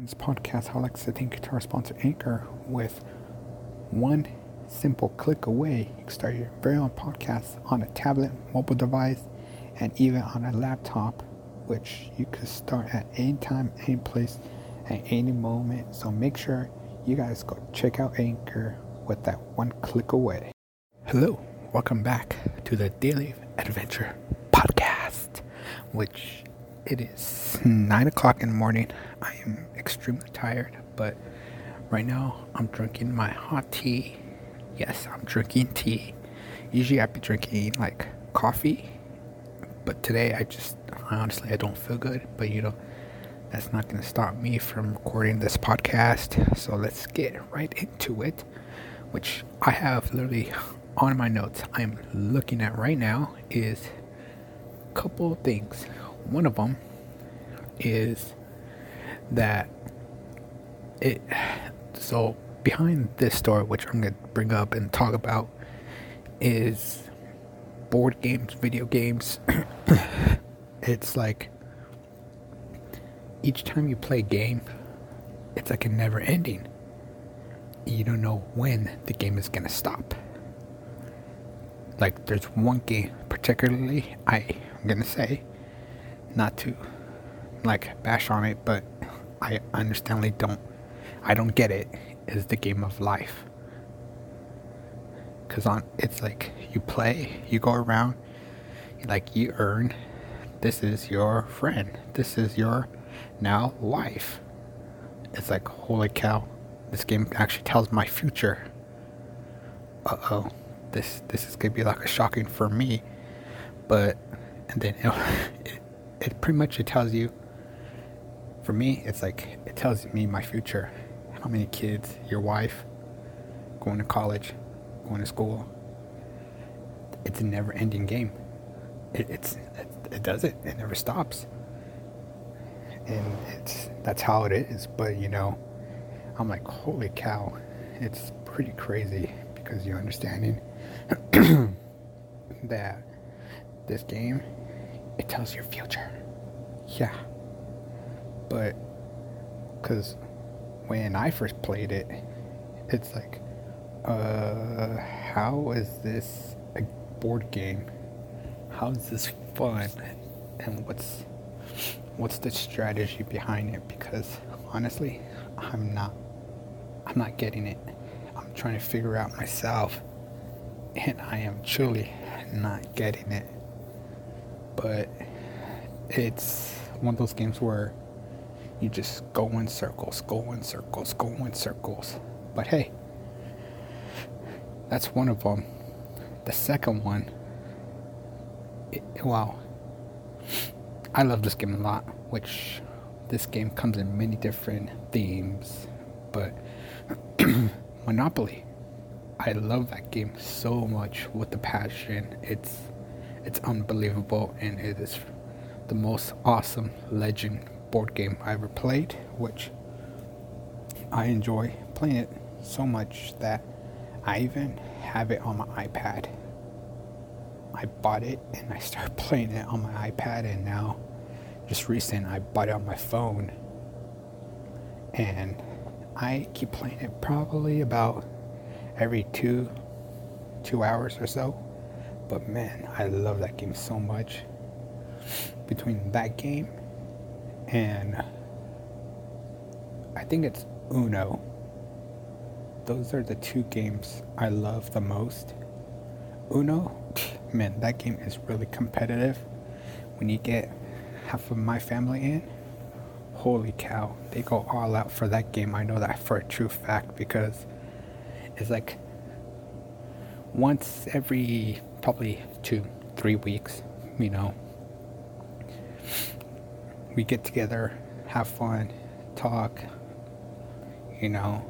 This podcast, to thank to our sponsor Anchor. With one simple click away, you can start your very own podcast on a tablet, mobile device, and even on a laptop, which you can start at any time, any place, at any moment. So make sure you guys go check out Anchor with that one click away. Hello, welcome back to the Daily Adventure Podcast, which it is nine o'clock in the morning. I am extremely tired, but right now I'm drinking my hot tea. Yes, I'm drinking tea. Usually I'd be drinking like coffee, but today I just honestly I don't feel good. But you know, that's not gonna stop me from recording this podcast. So let's get right into it, which I have literally on my notes. I'm looking at right now is a couple of things. One of them is that it. So behind this story, which I'm gonna bring up and talk about, is board games, video games. it's like each time you play a game, it's like a never ending. You don't know when the game is gonna stop. Like there's one game particularly I am gonna say not to like bash on it, but I understandably don't I don't get it is the game of life. Cause on it's like you play, you go around, like you earn. This is your friend. This is your now wife. It's like holy cow, this game actually tells my future. Uh oh, this this is gonna be like a shocking for me, but and then it, it, it pretty much it tells you. For me, it's like it tells me my future, how many kids, your wife, going to college, going to school. It's a never-ending game. It, it's it, it does it. It never stops. And it's that's how it is. But you know, I'm like, holy cow, it's pretty crazy because you're understanding that this game it tells your future. Yeah. But because when I first played it, it's like, uh, how is this a board game? How is this fun? And what's what's the strategy behind it? Because honestly, I'm not I'm not getting it. I'm trying to figure out myself, and I am truly not getting it. But it's one of those games where you just go in circles, go in circles, go in circles. But hey, that's one of them. The second one, it, wow, I love this game a lot, which this game comes in many different themes, but Monopoly. I love that game so much with the passion. It's it's unbelievable and it is the most awesome legend board game I ever played, which I enjoy playing it so much that I even have it on my iPad. I bought it and I started playing it on my iPad, and now, just recent, I bought it on my phone, and I keep playing it probably about every two two hours or so. But man, I love that game so much. Between that game and I think it's Uno. Those are the two games I love the most. Uno, man, that game is really competitive. When you get half of my family in, holy cow, they go all out for that game. I know that for a true fact because it's like once every probably two, three weeks, you know, we get together, have fun, talk, you know,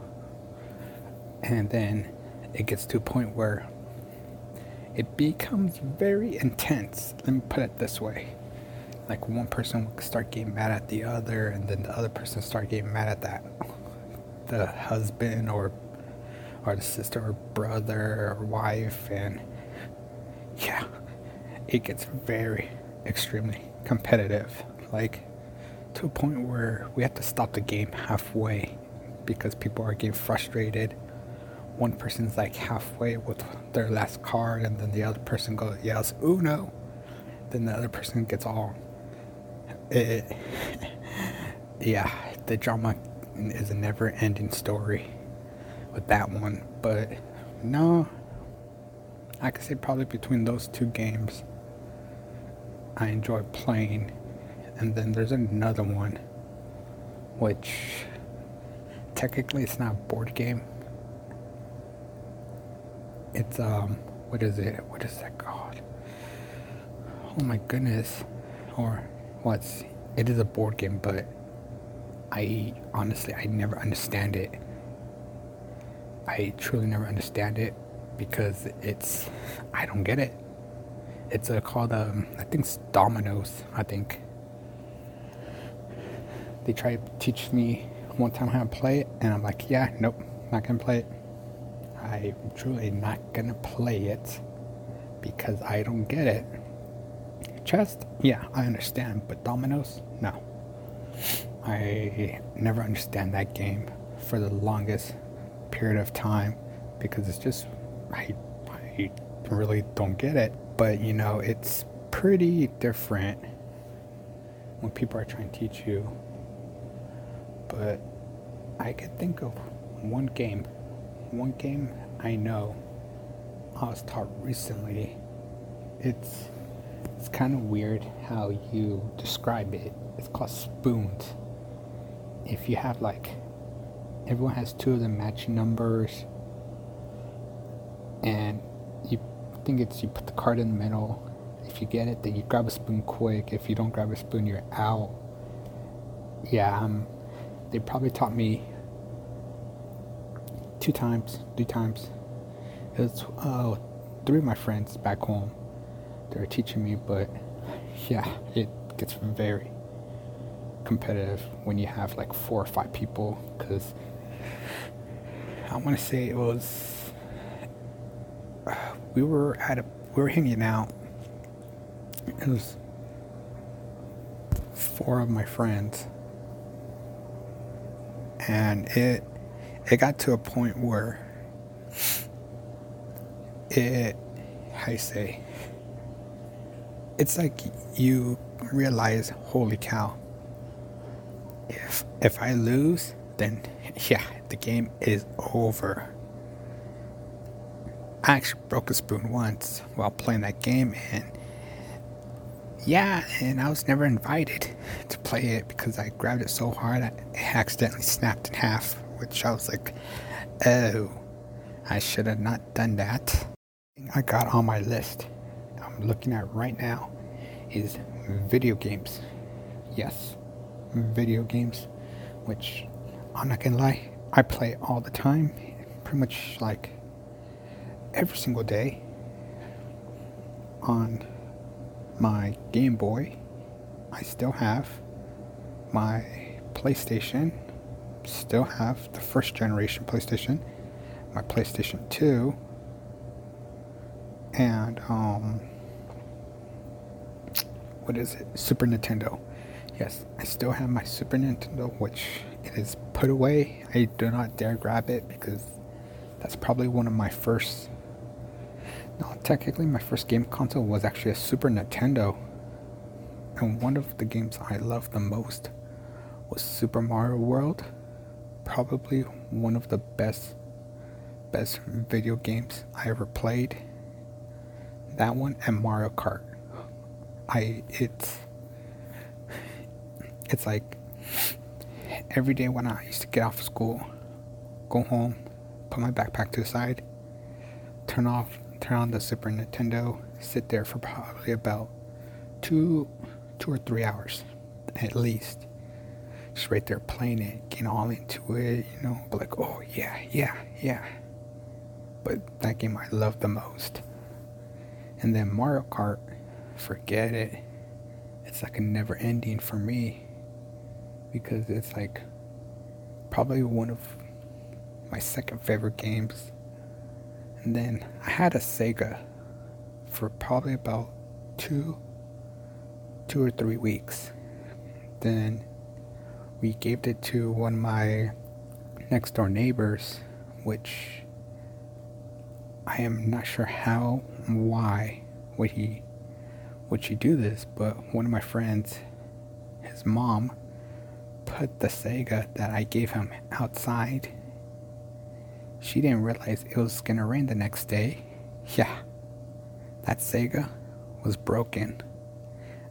and then it gets to a point where it becomes very intense. Let me put it this way. Like one person will start getting mad at the other, and then the other person start getting mad at that the husband or or the sister or brother or wife, and yeah, it gets very extremely competitive. Like to a point where we have to stop the game halfway because people are getting frustrated. One person's like halfway with their last card, and then the other person goes yells "Uno," then the other person gets all. It, eh, eh, yeah, the drama is a never-ending story with that one, but no, I could say probably between those two games, I enjoy playing. And then there's another one, which technically it's not a board game. It's, um, what is it? What is that called? Oh my goodness. Or what's, it is a board game, but I honestly, I never understand it. I truly never understand it because it's I don't get it. It's uh, called um, I think it's Dominoes. I think they tried to teach me one time how to play it, and I'm like, yeah, nope, not gonna play it. I'm truly not gonna play it because I don't get it. Chess, yeah, I understand, but dominoes, no. I never understand that game for the longest period of time because it's just I, I really don't get it. But you know, it's pretty different when people are trying to teach you. But I could think of one game, one game I know I was taught recently. It's it's kind of weird how you describe it. It's called spoons. If you have like everyone has two of the matching numbers and you think it's you put the card in the middle. If you get it, then you grab a spoon quick. If you don't grab a spoon, you're out. Yeah, um, they probably taught me two times, three times. It was uh, three of my friends back home. They were teaching me, but yeah, it gets very competitive when you have like four or five people because I want to say it was we were at a we were hanging out. It was four of my friends, and it it got to a point where it you say it's like you realize holy cow if if i lose then yeah the game is over. I actually broke a spoon once while playing that game, and yeah, and I was never invited to play it because I grabbed it so hard I accidentally snapped in half, which I was like, oh, I should have not done that. I got on my list, I'm looking at right now, is video games. Yes, video games, which I'm not gonna lie, I play all the time, pretty much like every single day on my Game Boy. I still have my PlayStation, still have the first generation PlayStation, my PlayStation 2, and um, what is it? Super Nintendo. Yes, I still have my Super Nintendo, which it is put away. I do not dare grab it because that's probably one of my first technically, my first game console was actually a Super Nintendo. And one of the games I loved the most was Super Mario World. Probably one of the best best video games I ever played. That one and Mario Kart. I it's it's like every day when I used to get off of school, go home, put my backpack to the side, turn off turn on the Super Nintendo, sit there for probably about two, two or three hours, at least. Just right there playing it, getting all into it, you know, like, oh yeah, yeah, yeah. But that game I love the most. And then Mario Kart, forget it. It's like a never ending for me because it's like probably one of my second favorite games and then I had a Sega for probably about two, two or three weeks. Then we gave it to one of my next door neighbors, which I am not sure how, why would he would she do this, but one of my friends, his mom, put the Sega that I gave him outside. She didn't realize it was gonna rain the next day. Yeah, that Sega was broken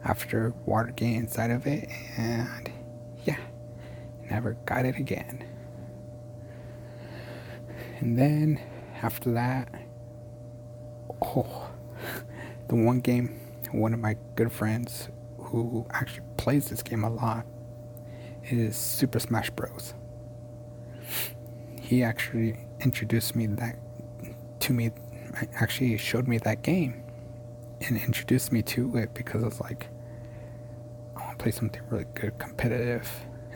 after water getting inside of it, and yeah, never got it again. And then after that, oh, the one game, one of my good friends who actually plays this game a lot is Super Smash Bros. He actually introduced me that to me, actually showed me that game and introduced me to it because it's like, I want to play something really good, competitive,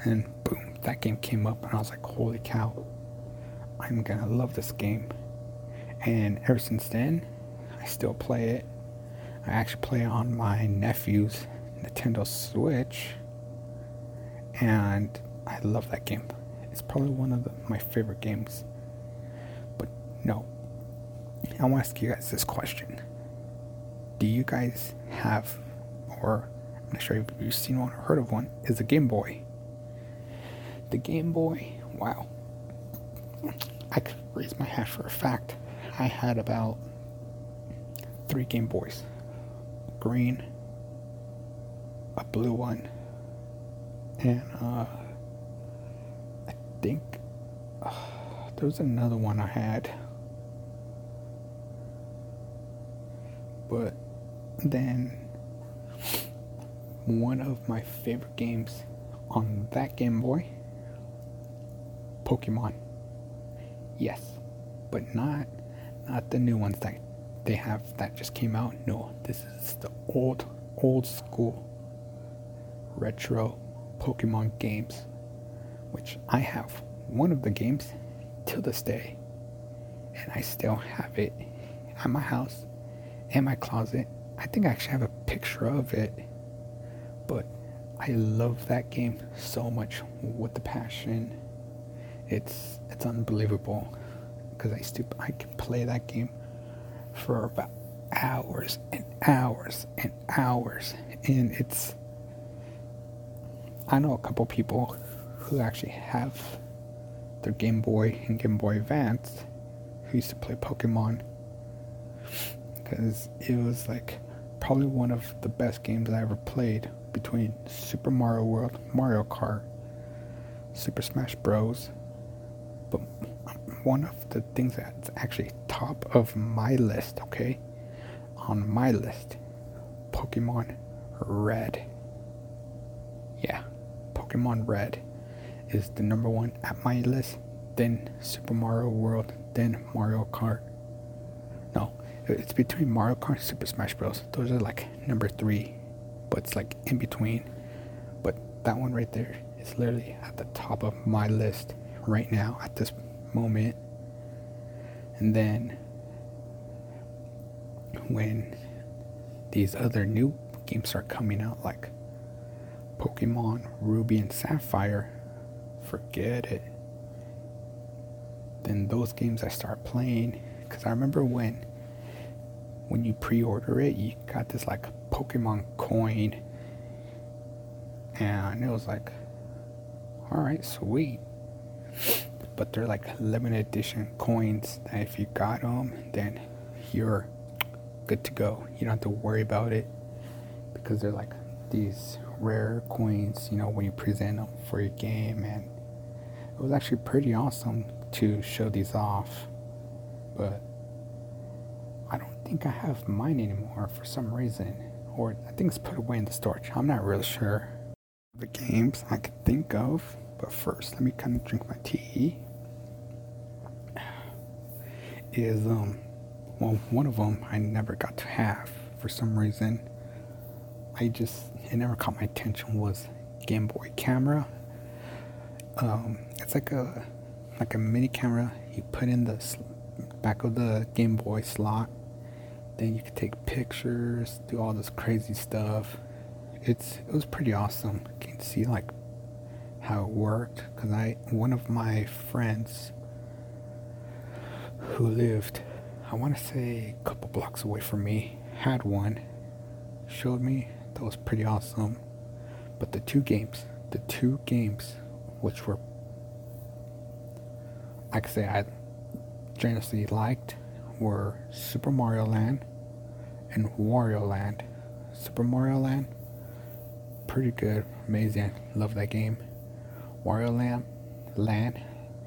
and boom, that game came up, and I was like, holy cow, I'm gonna love this game. And ever since then, I still play it. I actually play it on my nephew's Nintendo Switch, and I love that game. It's probably one of the, my favorite games. No, I want to ask you guys this question: Do you guys have, or I'm not sure if you've seen one or heard of one, is a Game Boy? The Game Boy, wow. I could raise my hand for a fact. I had about three Game Boys green, a blue one, and uh, I think uh, there was another one I had. But then one of my favorite games on that Game Boy Pokemon. Yes, but not not the new ones that they have that just came out. No, this is the old old school retro Pokemon games, which I have one of the games till this day, and I still have it at my house, in my closet. I think I actually have a picture of it, but I love that game so much with the passion. It's it's unbelievable because I still I can play that game for about hours and hours and hours, and it's. I know a couple people who actually have their Game Boy and Game Boy Advance who used to play Pokemon because it was like probably one of the best games I ever played between Super Mario World, Mario Kart, Super Smash Bros. But one of the things that's actually top of my list, okay? On my list, Pokemon Red. Yeah, Pokemon Red is the number one at my list, then Super Mario World, then Mario Kart. It's between Mario Kart and Super Smash Bros. Those are like number three, but it's like in between. But that one right there is literally at the top of my list right now at this moment. And then when these other new games start coming out, like Pokemon Ruby and Sapphire, forget it. Then those games I start playing, because I remember when when you pre-order it, you got this like Pokemon coin, and it was like, all right, sweet but they're like limited edition coins that if you got them, then you're good to go. You don't have to worry about it because they're like these rare coins, you know, when you present them for your game. And it was actually pretty awesome to show these off. But I don't think I have mine anymore for some reason. Or I think it's put away in the storage. I'm not really sure. The games I could think of but first, let me kind of drink my tea. Is, um, well, one of them I never got to have for some reason. I just, it never caught my attention was Game Boy camera. Um, it's like a, like a mini camera you put in the back of the Game Boy slot. You could take pictures, do all this crazy stuff. It's, it was pretty awesome. You can see like how it worked because I one of my friends who lived I want to say a couple blocks away from me had one showed me that was pretty awesome but the two games the two games which were I could say I generously liked were Super Mario Land and Wario Land Super Mario Land pretty good amazing love that game Wario Land, Land,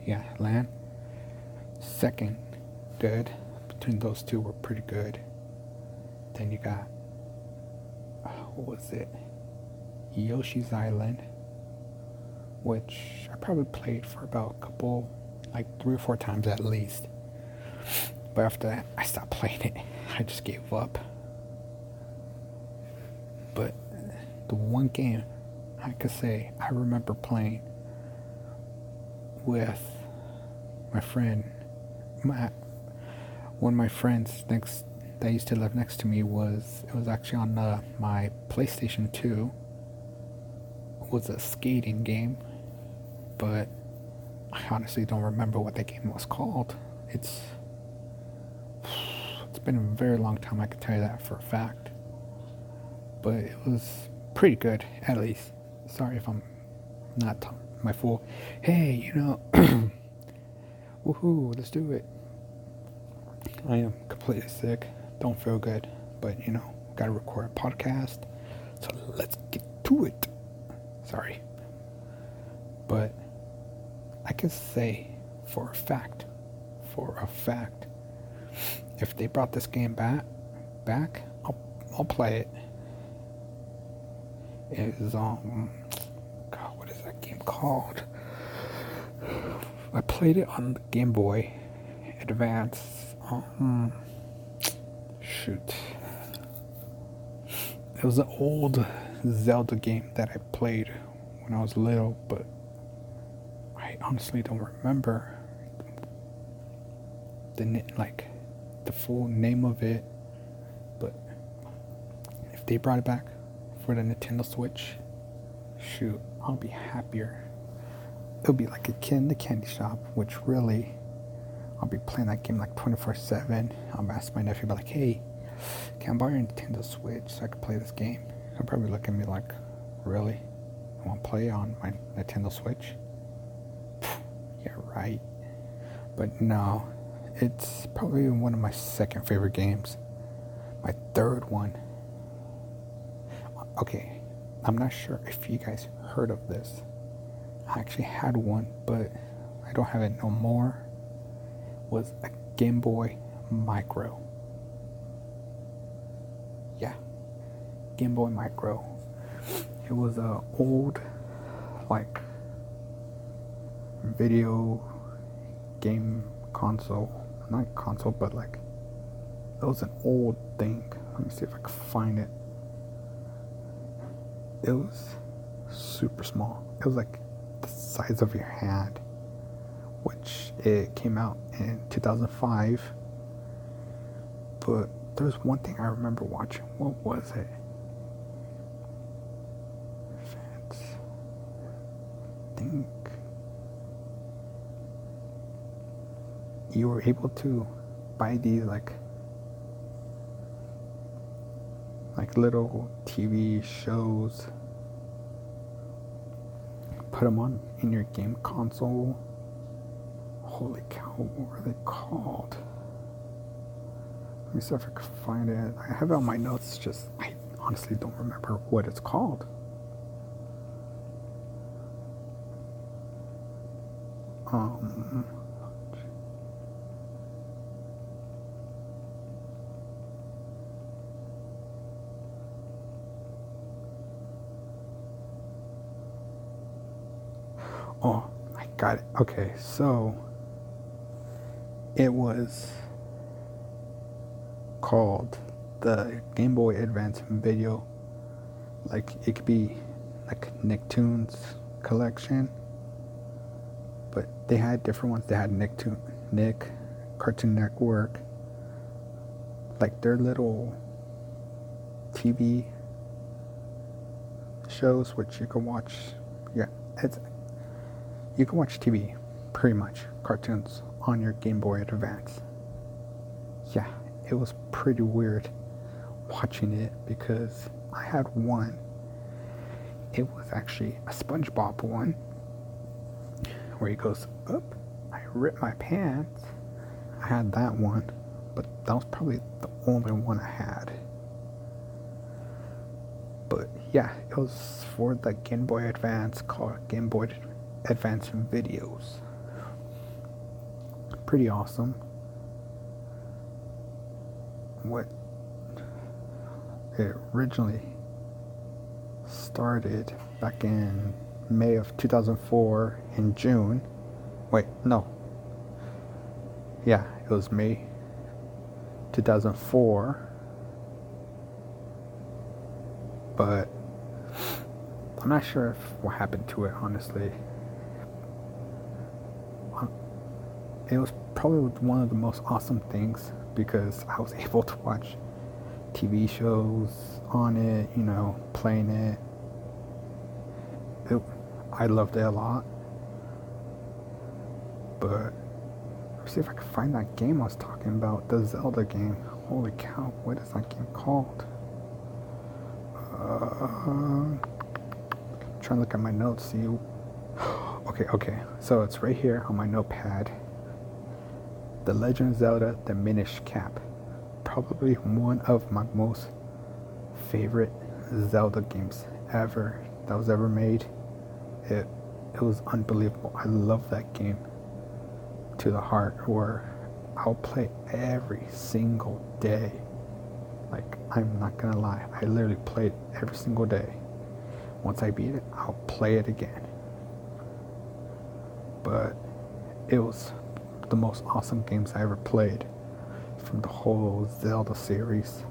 yeah, Land. Second, good. Between those two were pretty good. Then you got, uh, what was it? Yoshi's Island, which I probably played for about a couple, like three or four times at least. But after that, I stopped playing it. I just gave up. But the one game I could say I remember playing with my friend, my one of my friends next that used to live next to me was it was actually on uh, my PlayStation 2. It was a skating game, but I honestly don't remember what that game was called. It's it's been a very long time. I can tell you that for a fact. But it was pretty good, at least. Sorry if I'm not my full, hey, you know, woohoo, let's do it. I am completely sick, don't feel good, but you know, gotta record a podcast, so let's get to it. Sorry. But I can say for a fact, for a fact, if they brought this game back, back, I'll, I'll play it. Is um God, what is that game called? I played it on the Game Boy Advance. Um, shoot. It was an old Zelda game that I played when I was little, but I honestly don't remember the like the full name of it. But if they brought it back for the Nintendo Switch, shoot, I'll be happier. It'll be like a kid in the candy shop, which really, I'll be playing that game like 24 7. I'll ask my nephew, like, hey, can I borrow your Nintendo Switch so I can play this game? He'll probably look at me like, really? I want to play on my Nintendo Switch? yeah, right. But no, it's probably one of my second favorite games. My third one. Okay, I'm not sure if you guys heard of this. I actually had one, but I don't have it no more. Was a Game Boy Micro. Yeah, Game Boy Micro. It was a old, like, video game console. Not console, but like, it was an old thing. Let me see if I can find it. It was super small. It was like the size of your hand, which it came out in 2005. But there's one thing I remember watching. What was it? Think you were able to buy these like little TV shows put them on in your game console. Holy cow, what were they called? Let me see if I can find it. I have it on my notes, just I honestly don't remember what it's called. Um, Oh, I got it. Okay, so it was called the Game Boy Advance video. Like it could be like Nicktoons collection, but they had different ones. They had Nicktoon, Nick, Cartoon Network, like their little TV shows which you can watch. Yeah, it's you can watch TV, pretty much, cartoons on your Game Boy Advance. Yeah, it was pretty weird watching it because I had one. It was actually a SpongeBob one where he goes up. I ripped my pants. I had that one, but that was probably the only one I had. But yeah, it was for the Game Boy Advance called Game Boy Advance Videos. Pretty awesome. What it originally started back in May of 2004 in June. Wait, no. Yeah, it was May 2004. But I'm not sure if what happened to it, honestly. Um, it was probably one of the most awesome things because I was able to watch TV shows on it, you know, playing it. it I loved it a lot. But let's see if I can find that game I was talking about, the Zelda game. Holy cow, what is that game called? Uh, trying to look at my notes, see. Okay, okay. So it's right here on my notepad. The Legend Zelda: The Minish Cap probably one of my most favorite Zelda games ever that was ever made. It it was unbelievable. I love that game to the heart where I'll play every single day. Like I'm not gonna lie, I literally played every single day. Once I beat it, I'll play it again. But it was the most awesome games I ever played from the whole Zelda series.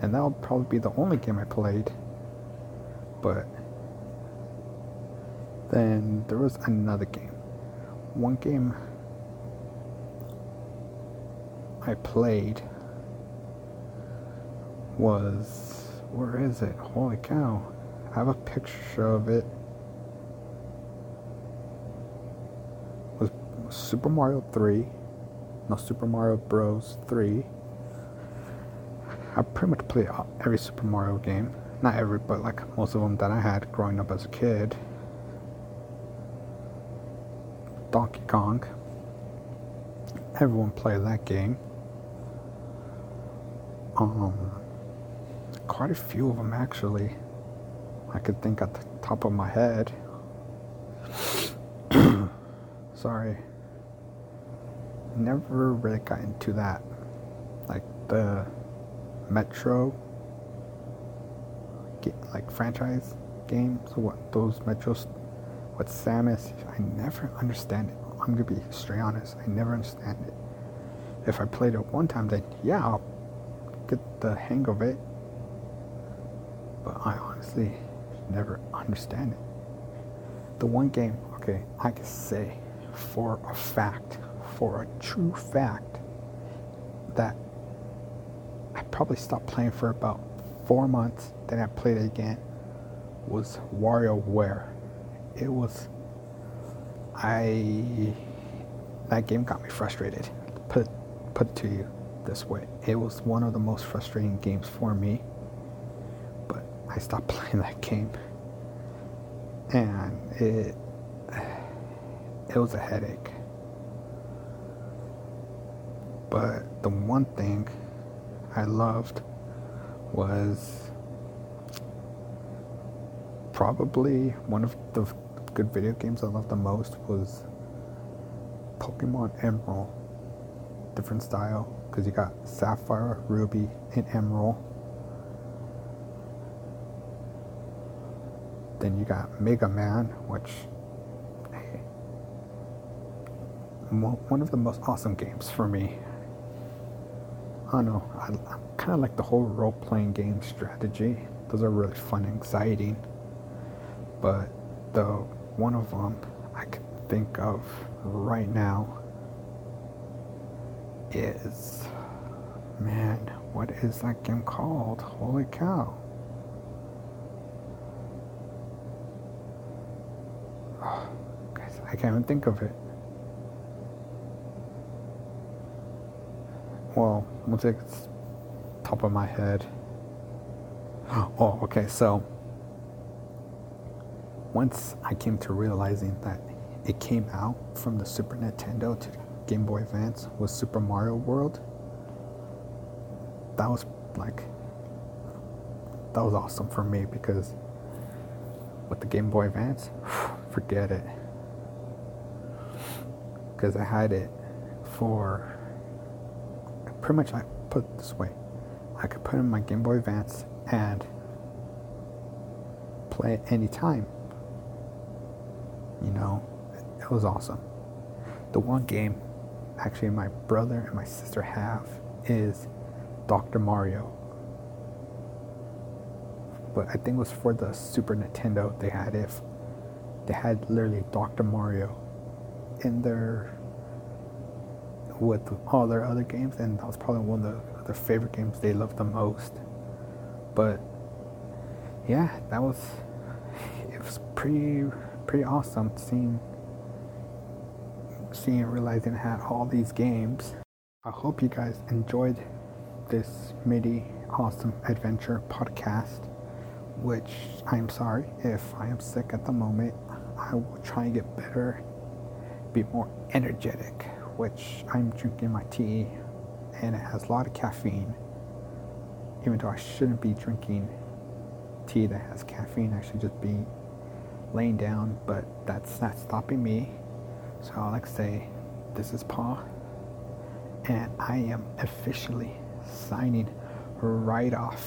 And that'll probably be the only game I played. But then there was another game. One game I played was where is it? Holy cow. I have a picture of it. it was Super Mario 3 no Super Mario Bros. 3. I pretty much played every Super Mario game. Not every, but like most of them that I had growing up as a kid. Donkey Kong. Everyone played that game. Um, quite a few of them actually. I could think at the top of my head. Sorry never really got into that. Like the Metro, like franchise games, what those Metros, what Samus, I never understand it. I'm gonna be straight honest, I never understand it. If I played it one time, then yeah, I'll get the hang of it. But I honestly never understand it. The one game, okay, I can say for a fact for a true fact that I probably stopped playing for about four months. Then I played it again. Was WarioWare. It was. I. That game got me frustrated. Put put it to you this way. It was one of the most frustrating games for me. But I stopped playing that game. And it. It was a headache. But the one thing I loved was probably one of the good video games I loved the most was Pokemon Emerald. Different style because you got Sapphire, Ruby, and Emerald. Then you got Mega Man, which one of the most awesome games for me. I don't know. I, I kind of like the whole role playing game strategy. Those are really fun and exciting. But the one of them I can think of right now is man, what is that game called? Holy cow. Oh, guys, I can't even think of it. Well, once it's top of my head. Oh, okay. So once I came to realizing that it came out from the Super Nintendo to Game Boy Advance was Super Mario World. That was like that was awesome for me because with the Game Boy Advance, forget it. Because I had it for pretty much I put it this way. I could put in my Game Boy Advance and play it anytime. You know, it was awesome. The one game actually my brother and my sister have is Dr. Mario. But I think it was for the Super Nintendo. They had if They had literally Dr. Mario in their with all their other games, and that was probably one of the, their favorite games they loved the most. But yeah, that was it was pretty pretty awesome seeing seeing realizing it had all these games. I hope you guys enjoyed this MIDI awesome adventure podcast. Which I'm sorry if I am sick at the moment. I will try and get better, be more energetic. Which I'm drinking my tea, and it has a lot of caffeine. Even though I shouldn't be drinking tea that has caffeine, I should just be laying down. But that's not stopping me so I like to say, this is Paul, and I am officially signing right off.